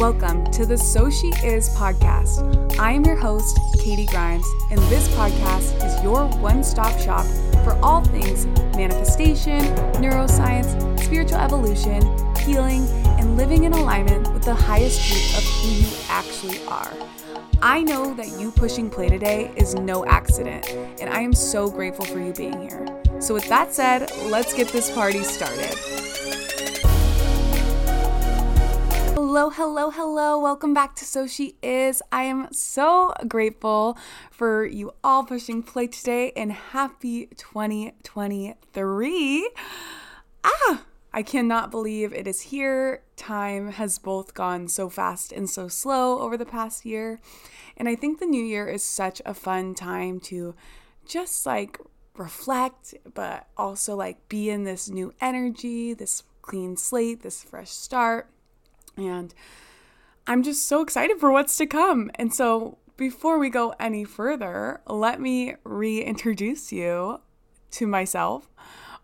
Welcome to the So She Is podcast. I am your host, Katie Grimes, and this podcast is your one stop shop for all things manifestation, neuroscience, spiritual evolution, healing, and living in alignment with the highest truth of who you actually are. I know that you pushing play today is no accident, and I am so grateful for you being here. So, with that said, let's get this party started. Hello, hello, hello. Welcome back to So She Is. I am so grateful for you all pushing play today and happy 2023. Ah, I cannot believe it is here. Time has both gone so fast and so slow over the past year. And I think the new year is such a fun time to just like reflect, but also like be in this new energy, this clean slate, this fresh start. And I'm just so excited for what's to come. And so, before we go any further, let me reintroduce you to myself,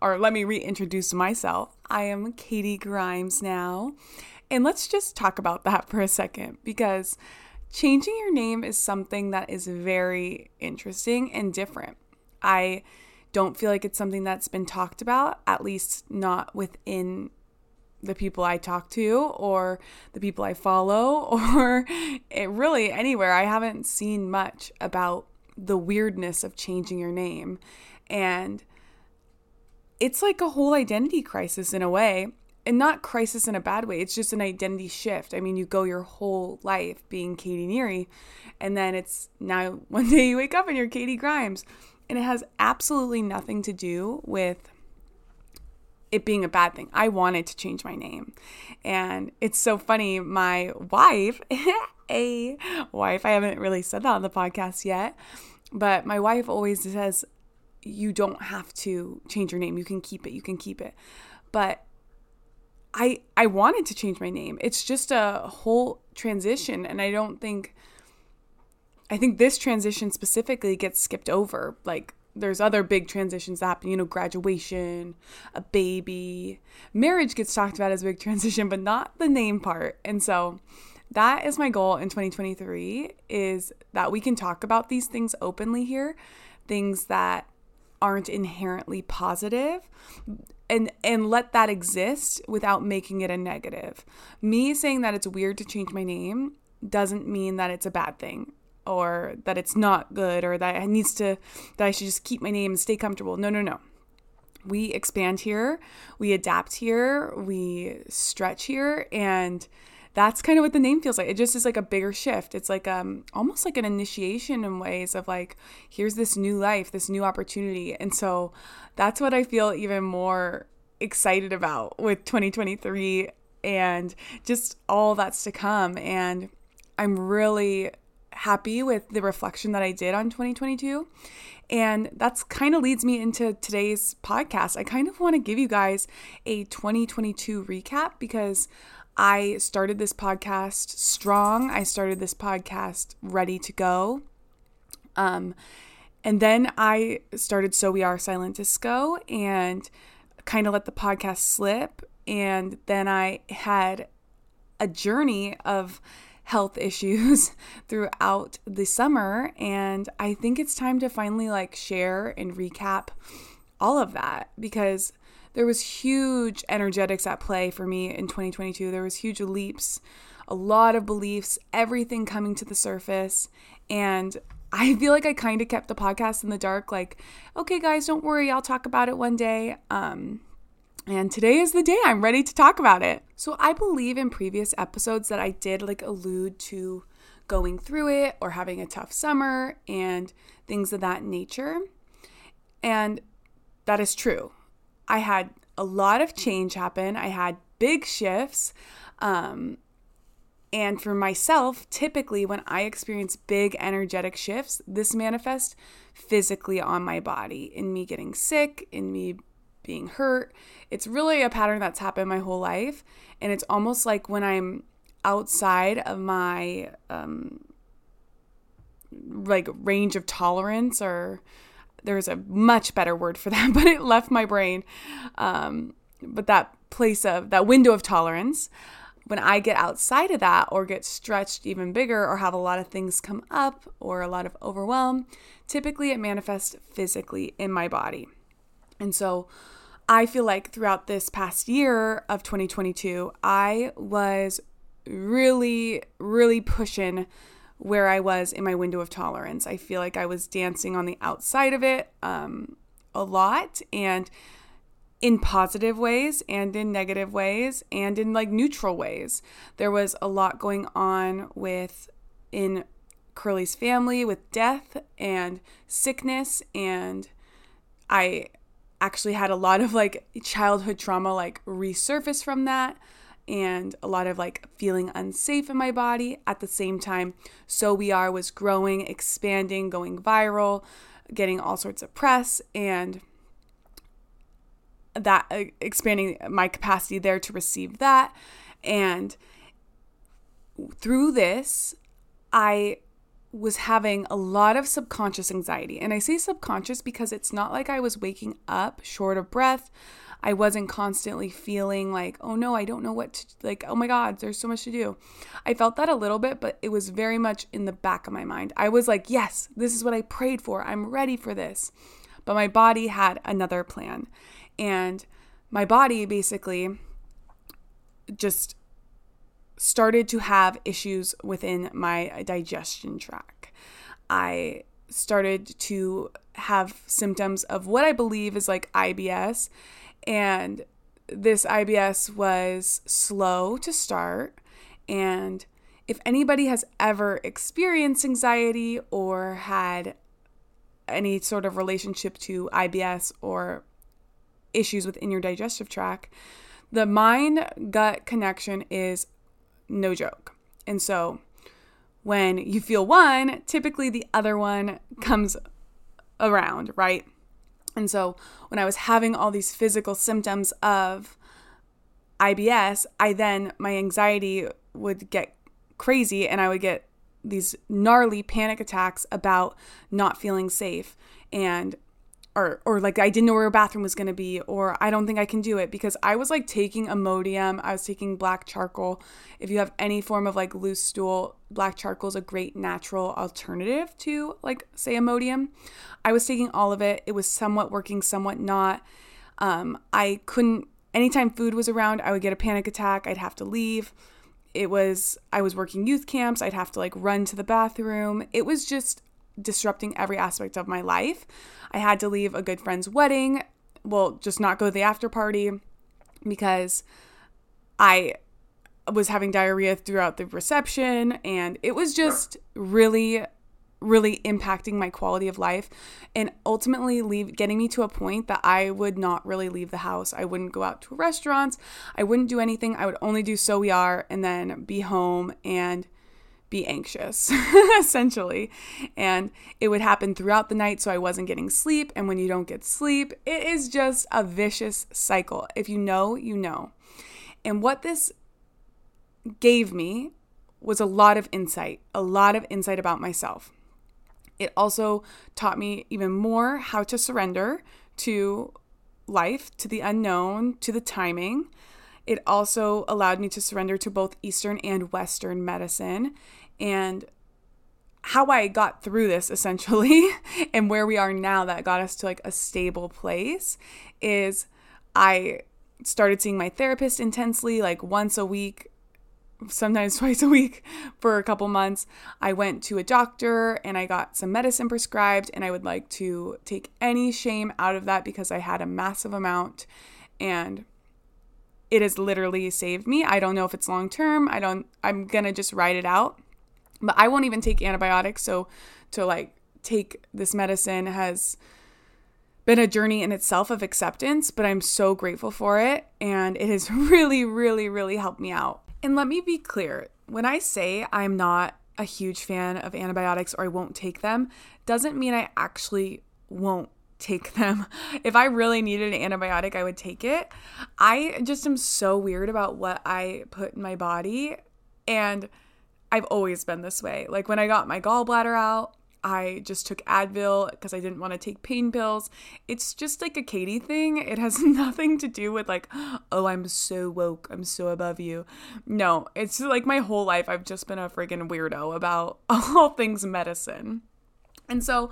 or let me reintroduce myself. I am Katie Grimes now. And let's just talk about that for a second because changing your name is something that is very interesting and different. I don't feel like it's something that's been talked about, at least not within the people I talk to or the people I follow or really anywhere. I haven't seen much about the weirdness of changing your name. And it's like a whole identity crisis in a way. And not crisis in a bad way. It's just an identity shift. I mean, you go your whole life being Katie Neary, and then it's now one day you wake up and you're Katie Grimes. And it has absolutely nothing to do with it being a bad thing. I wanted to change my name. And it's so funny. My wife, a wife, I haven't really said that on the podcast yet, but my wife always says, you don't have to change your name. You can keep it. You can keep it. But I I wanted to change my name. It's just a whole transition and I don't think I think this transition specifically gets skipped over. Like there's other big transitions that happen, you know, graduation, a baby, marriage gets talked about as a big transition, but not the name part. And so that is my goal in 2023 is that we can talk about these things openly here, things that aren't inherently positive and and let that exist without making it a negative. Me saying that it's weird to change my name doesn't mean that it's a bad thing or that it's not good or that it needs to that I should just keep my name and stay comfortable. No, no, no. We expand here, we adapt here, we stretch here and that's kind of what the name feels like. It just is like a bigger shift. It's like um almost like an initiation in ways of like here's this new life, this new opportunity. And so that's what I feel even more excited about with 2023 and just all that's to come and I'm really happy with the reflection that I did on 2022. And that's kind of leads me into today's podcast. I kind of want to give you guys a 2022 recap because I started this podcast strong. I started this podcast ready to go. Um, and then I started So We Are Silent Disco and kind of let the podcast slip. And then I had a journey of health issues throughout the summer and I think it's time to finally like share and recap all of that because there was huge energetics at play for me in 2022. There was huge leaps, a lot of beliefs, everything coming to the surface and I feel like I kind of kept the podcast in the dark like, okay guys, don't worry, I'll talk about it one day. Um and today is the day I'm ready to talk about it. So, I believe in previous episodes that I did like allude to going through it or having a tough summer and things of that nature. And that is true. I had a lot of change happen, I had big shifts. Um, and for myself, typically when I experience big energetic shifts, this manifests physically on my body in me getting sick, in me being hurt. It's really a pattern that's happened my whole life. And it's almost like when I'm outside of my um, like range of tolerance or there's a much better word for that, but it left my brain. Um, but that place of that window of tolerance, when I get outside of that or get stretched even bigger or have a lot of things come up or a lot of overwhelm, typically it manifests physically in my body. And so I feel like throughout this past year of 2022, I was really, really pushing where I was in my window of tolerance. I feel like I was dancing on the outside of it um, a lot and in positive ways and in negative ways and in like neutral ways. There was a lot going on with in Curly's family with death and sickness and I actually had a lot of like childhood trauma like resurface from that and a lot of like feeling unsafe in my body at the same time. So We Are was growing, expanding, going viral, getting all sorts of press, and that uh, expanding my capacity there to receive that. And through this, I was having a lot of subconscious anxiety. And I say subconscious because it's not like I was waking up short of breath. I wasn't constantly feeling like, oh no, I don't know what to, like, oh my God, there's so much to do. I felt that a little bit, but it was very much in the back of my mind. I was like, yes, this is what I prayed for. I'm ready for this. But my body had another plan. And my body basically just started to have issues within my digestion tract. I started to have symptoms of what I believe is like IBS and this IBS was slow to start. And if anybody has ever experienced anxiety or had any sort of relationship to IBS or issues within your digestive tract, the mind gut connection is no joke. And so when you feel one, typically the other one comes around, right? And so when I was having all these physical symptoms of IBS, I then, my anxiety would get crazy and I would get these gnarly panic attacks about not feeling safe. And or or like I didn't know where a bathroom was to be or I don't think I can do it because I was like taking Imodium, I was taking black charcoal. If you have any form of like loose stool, black charcoal is a great natural alternative to like say Imodium. I was taking all of it. It was somewhat working, somewhat not. Um, I couldn't anytime food was around, I would get a panic attack. I'd have to leave. It was I was working youth camps. I'd have to like run to the bathroom. It was just disrupting every aspect of my life. I had to leave a good friend's wedding, well, just not go to the after party because I was having diarrhea throughout the reception and it was just really really impacting my quality of life and ultimately leave getting me to a point that I would not really leave the house. I wouldn't go out to restaurants. I wouldn't do anything. I would only do so we are and then be home and be anxious, essentially. And it would happen throughout the night, so I wasn't getting sleep. And when you don't get sleep, it is just a vicious cycle. If you know, you know. And what this gave me was a lot of insight, a lot of insight about myself. It also taught me even more how to surrender to life, to the unknown, to the timing. It also allowed me to surrender to both Eastern and Western medicine and how I got through this essentially and where we are now that got us to like a stable place is I started seeing my therapist intensely, like once a week, sometimes twice a week for a couple months. I went to a doctor and I got some medicine prescribed, and I would like to take any shame out of that because I had a massive amount and it has literally saved me. I don't know if it's long term. I don't I'm going to just ride it out. But I won't even take antibiotics. So to like take this medicine has been a journey in itself of acceptance, but I'm so grateful for it. And it has really, really, really helped me out. And let me be clear when I say I'm not a huge fan of antibiotics or I won't take them, doesn't mean I actually won't take them. If I really needed an antibiotic, I would take it. I just am so weird about what I put in my body. And I've always been this way. Like when I got my gallbladder out, I just took Advil because I didn't want to take pain pills. It's just like a Katie thing. It has nothing to do with like, oh, I'm so woke. I'm so above you. No, it's like my whole life I've just been a freaking weirdo about all things medicine. And so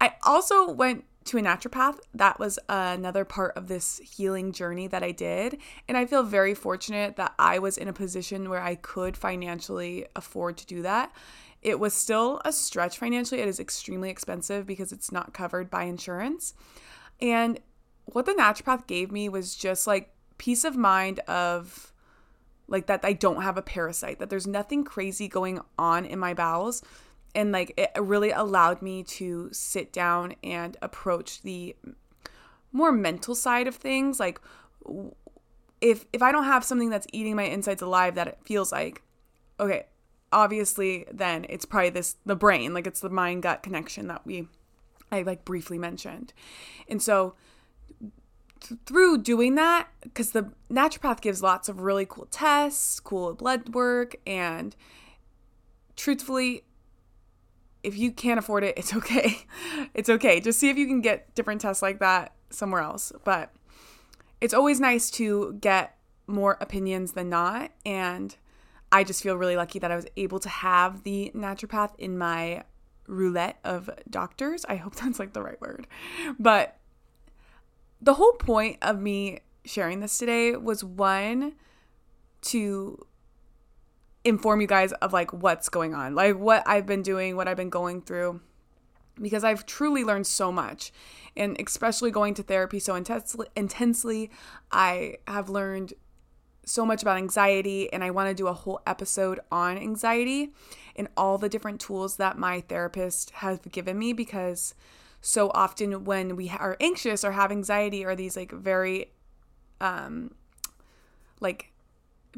I also went to a naturopath. That was another part of this healing journey that I did. And I feel very fortunate that I was in a position where I could financially afford to do that. It was still a stretch financially. It is extremely expensive because it's not covered by insurance. And what the naturopath gave me was just like peace of mind of like that I don't have a parasite, that there's nothing crazy going on in my bowels and like it really allowed me to sit down and approach the more mental side of things. Like if if i don't have something that's eating my insides alive that it feels like okay obviously then it's probably this the brain like it's the mind gut connection that we i like briefly mentioned. And so th- through doing that because the naturopath gives lots of really cool tests cool blood work and truthfully if you can't afford it, it's okay. It's okay. Just see if you can get different tests like that somewhere else. But it's always nice to get more opinions than not. And I just feel really lucky that I was able to have the naturopath in my roulette of doctors. I hope that's like the right word. But the whole point of me sharing this today was one to inform you guys of like what's going on, like what I've been doing, what I've been going through because I've truly learned so much. And especially going to therapy so intensely, intensely I have learned so much about anxiety and I want to do a whole episode on anxiety and all the different tools that my therapist has given me because so often when we are anxious or have anxiety or these like very um like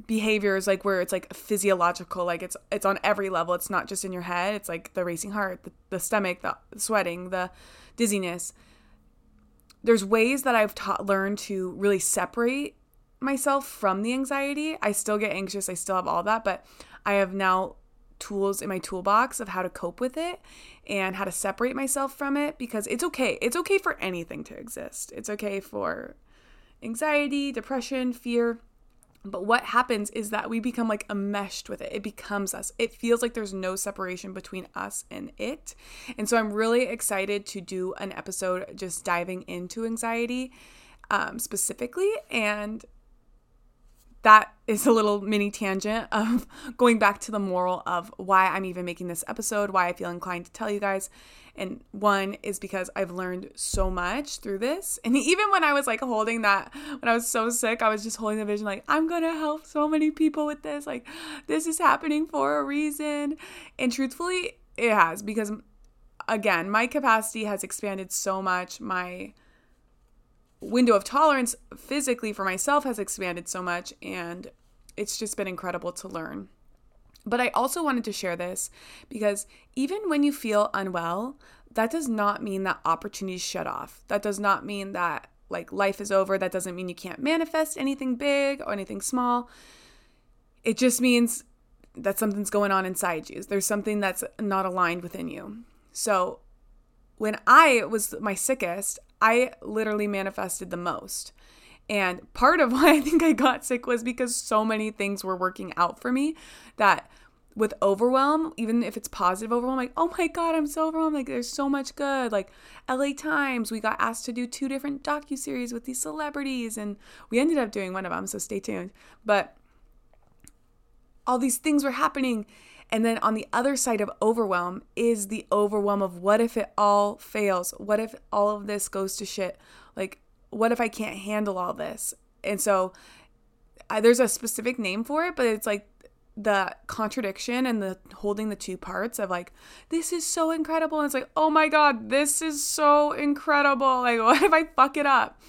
behaviors like where it's like physiological like it's it's on every level. It's not just in your head. It's like the racing heart the, the stomach the sweating the dizziness. There's ways that i've taught learned to really separate myself from the anxiety. I still get anxious. I still have all that but i have now tools in my toolbox of how to cope with it and how to separate myself from it because it's okay. It's okay for anything to exist. It's okay for anxiety depression fear but what happens is that we become like enmeshed with it. It becomes us. It feels like there's no separation between us and it. And so I'm really excited to do an episode just diving into anxiety um, specifically. And that is a little mini tangent of going back to the moral of why I'm even making this episode, why I feel inclined to tell you guys. And one is because I've learned so much through this. And even when I was like holding that, when I was so sick, I was just holding the vision like, I'm going to help so many people with this. Like, this is happening for a reason. And truthfully, it has because, again, my capacity has expanded so much. My window of tolerance physically for myself has expanded so much. And it's just been incredible to learn. But I also wanted to share this because even when you feel unwell, that does not mean that opportunities shut off. That does not mean that like life is over. That doesn't mean you can't manifest anything big or anything small. It just means that something's going on inside you. There's something that's not aligned within you. So when I was my sickest, I literally manifested the most. And part of why I think I got sick was because so many things were working out for me that with overwhelm, even if it's positive overwhelm, like, oh my God, I'm so overwhelmed. Like, there's so much good. Like, LA Times, we got asked to do two different docu-series with these celebrities, and we ended up doing one of them, so stay tuned. But all these things were happening. And then on the other side of overwhelm is the overwhelm of what if it all fails? What if all of this goes to shit? Like, what if I can't handle all this? And so I, there's a specific name for it, but it's like the contradiction and the holding the two parts of like this is so incredible and it's like oh my god this is so incredible like what if i fuck it up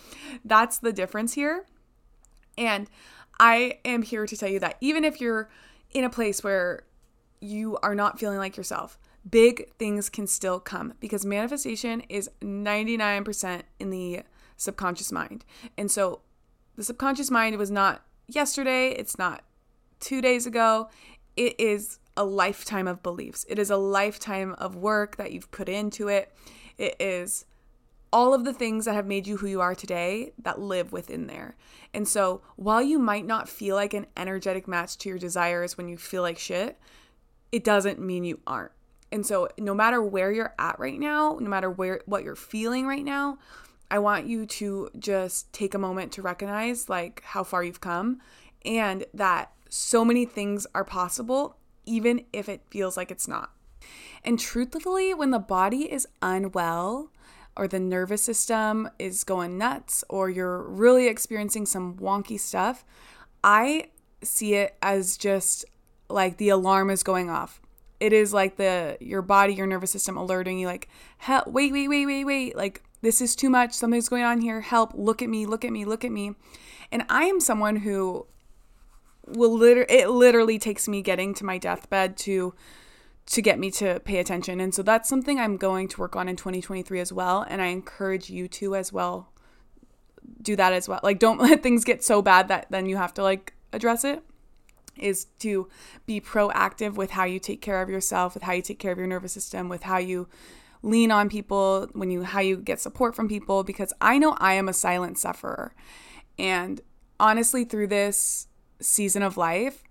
that's the difference here and i am here to tell you that even if you're in a place where you are not feeling like yourself big things can still come because manifestation is 99% in the subconscious mind. And so the subconscious mind was not yesterday, it's not two days ago, it is a lifetime of beliefs. It is a lifetime of work that you've put into it. It is all of the things that have made you who you are today that live within there. And so, while you might not feel like an energetic match to your desires when you feel like shit, it doesn't mean you aren't. And so, no matter where you're at right now, no matter where what you're feeling right now, I want you to just take a moment to recognize like how far you've come and that so many things are possible even if it feels like it's not. And truthfully, when the body is unwell, or the nervous system is going nuts or you're really experiencing some wonky stuff, I see it as just like the alarm is going off. It is like the your body, your nervous system alerting you like, "Help, wait, wait, wait, wait, wait. Like this is too much. Something's going on here. Help, look at me, look at me, look at me." And I am someone who will literally it literally takes me getting to my deathbed to to get me to pay attention. And so that's something I'm going to work on in 2023 as well. And I encourage you to as well do that as well. Like, don't let things get so bad that then you have to like address it. Is to be proactive with how you take care of yourself, with how you take care of your nervous system, with how you lean on people, when you how you get support from people because I know I am a silent sufferer. And honestly through this season of life,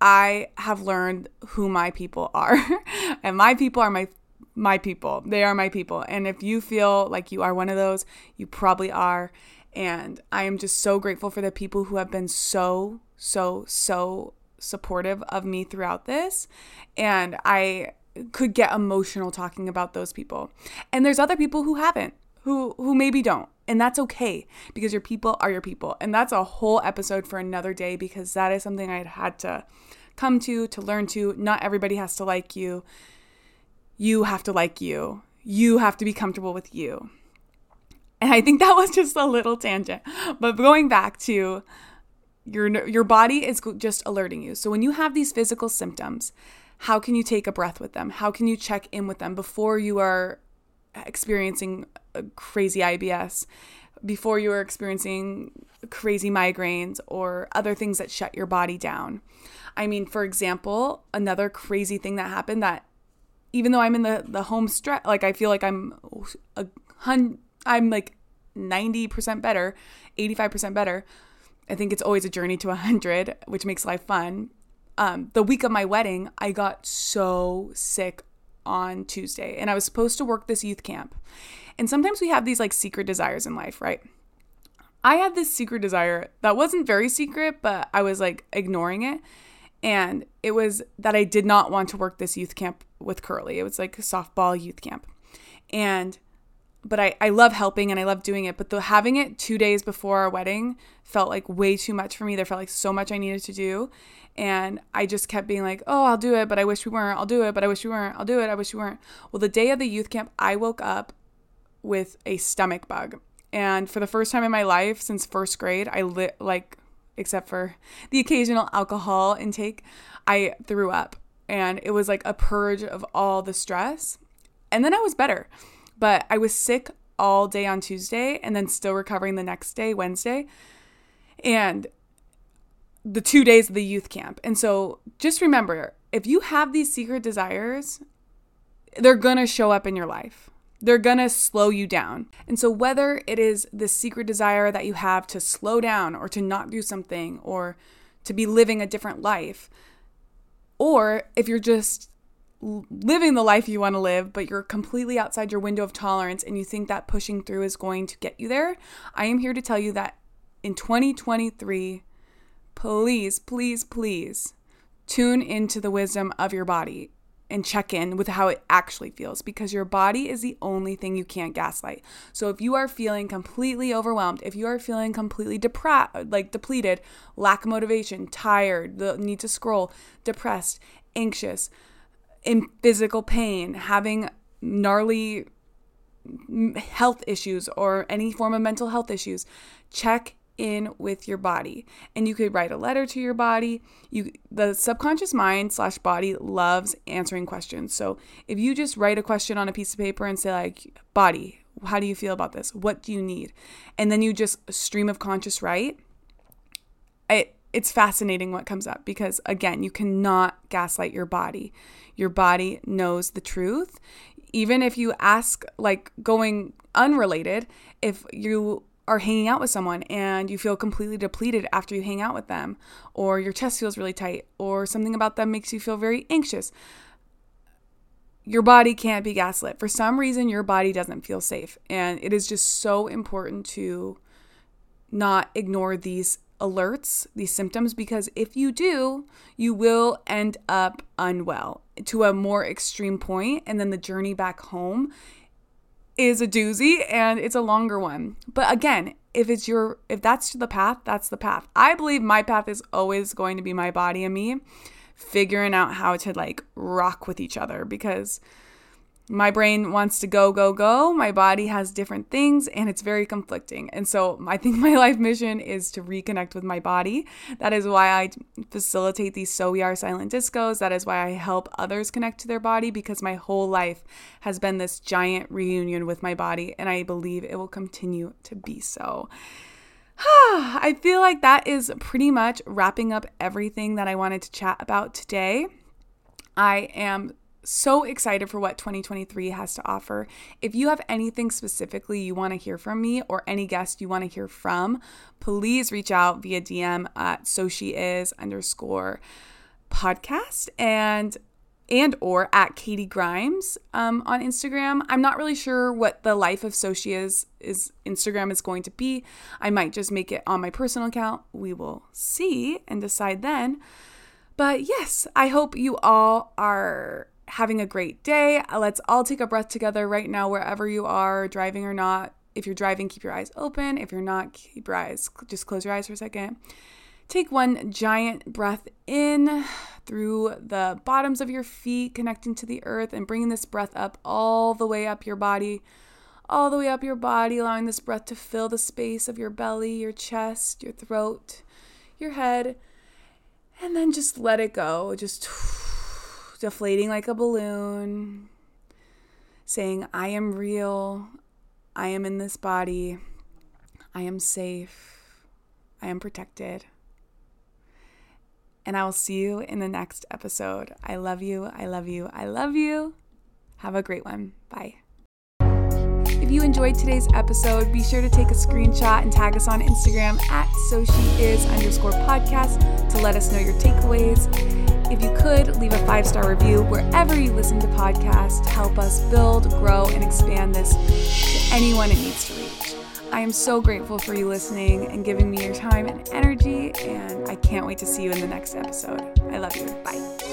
I have learned who my people are. and my people are my my people. They are my people. And if you feel like you are one of those, you probably are. And I am just so grateful for the people who have been so so so supportive of me throughout this. And I could get emotional talking about those people. And there's other people who haven't, who who maybe don't. And that's okay because your people are your people. And that's a whole episode for another day because that is something I had to come to, to learn to. Not everybody has to like you. You have to like you. You have to be comfortable with you. And I think that was just a little tangent. But going back to your your body is just alerting you. So when you have these physical symptoms, how can you take a breath with them? How can you check in with them before you are experiencing a crazy IBS? Before you were experiencing crazy migraines or other things that shut your body down. I mean, for example, another crazy thing that happened that even though I'm in the the home stretch, like I feel like I'm a hun, I'm like 90% better, 85% better. I think it's always a journey to 100, which makes life fun. Um, the week of my wedding, I got so sick on Tuesday, and I was supposed to work this youth camp. And sometimes we have these like secret desires in life, right? I had this secret desire that wasn't very secret, but I was like ignoring it. And it was that I did not want to work this youth camp with Curly. It was like softball youth camp. And but I, I love helping and I love doing it. But the having it two days before our wedding felt like way too much for me. There felt like so much I needed to do. And I just kept being like, oh, I'll do it, but I wish we weren't. I'll do it, but I wish we weren't. I'll do it. I wish we weren't. Well, the day of the youth camp, I woke up with a stomach bug. And for the first time in my life since first grade, I lit like except for the occasional alcohol intake, I threw up. And it was like a purge of all the stress. And then I was better. But I was sick all day on Tuesday and then still recovering the next day, Wednesday. And the two days of the youth camp. And so just remember if you have these secret desires, they're gonna show up in your life they're gonna slow you down. And so, whether it is the secret desire that you have to slow down or to not do something or to be living a different life, or if you're just living the life you want to live, but you're completely outside your window of tolerance and you think that pushing through is going to get you there, I am here to tell you that in 2023, please, please, please tune into the wisdom of your body and check in with how it actually feels because your body is the only thing you can't gaslight. So if you are feeling completely overwhelmed, if you are feeling completely depressed, like depleted, lack of motivation, tired, the need to scroll, depressed, anxious, in physical pain, having gnarly health issues or any form of mental health issues, check in with your body. And you could write a letter to your body. You the subconscious mind slash body loves answering questions. So if you just write a question on a piece of paper and say like body how do you feel about this? What do you need? And then you just stream of conscious write it it's fascinating what comes up because again, you cannot gaslight your body. Your body knows the truth. Even if you ask like going unrelated, if you are hanging out with someone and you feel completely depleted after you hang out with them, or your chest feels really tight, or something about them makes you feel very anxious, your body can't be gaslit. For some reason, your body doesn't feel safe. And it is just so important to not ignore these alerts, these symptoms, because if you do, you will end up unwell to a more extreme point, and then the journey back home is a doozy and it's a longer one. But again, if it's your if that's the path, that's the path. I believe my path is always going to be my body and me figuring out how to like rock with each other because my brain wants to go, go, go. My body has different things and it's very conflicting. And so I think my life mission is to reconnect with my body. That is why I facilitate these So We Are Silent Discos. That is why I help others connect to their body because my whole life has been this giant reunion with my body. And I believe it will continue to be so. I feel like that is pretty much wrapping up everything that I wanted to chat about today. I am so excited for what 2023 has to offer. If you have anything specifically you want to hear from me or any guest you want to hear from, please reach out via DM at so she is underscore podcast and and or at Katie Grimes um, on Instagram. I'm not really sure what the life of So She is, is Instagram is going to be. I might just make it on my personal account. We will see and decide then. But yes, I hope you all are having a great day. Let's all take a breath together right now, wherever you are, driving or not. If you're driving, keep your eyes open. If you're not, keep your eyes, just close your eyes for a second. Take one giant breath in through the bottoms of your feet, connecting to the earth, and bringing this breath up all the way up your body, all the way up your body, allowing this breath to fill the space of your belly, your chest, your throat, your head, and then just let it go. Just deflating like a balloon, saying, I am real, I am in this body, I am safe, I am protected. And I will see you in the next episode. I love you. I love you. I love you. Have a great one. Bye. If you enjoyed today's episode, be sure to take a screenshot and tag us on Instagram at so she is underscore podcast to let us know your takeaways. If you could, leave a five star review wherever you listen to podcasts to help us build, grow, and expand this to anyone it needs to reach. I am so grateful for you listening and giving me your time and energy, and I can't wait to see you in the next episode. I love you. Bye.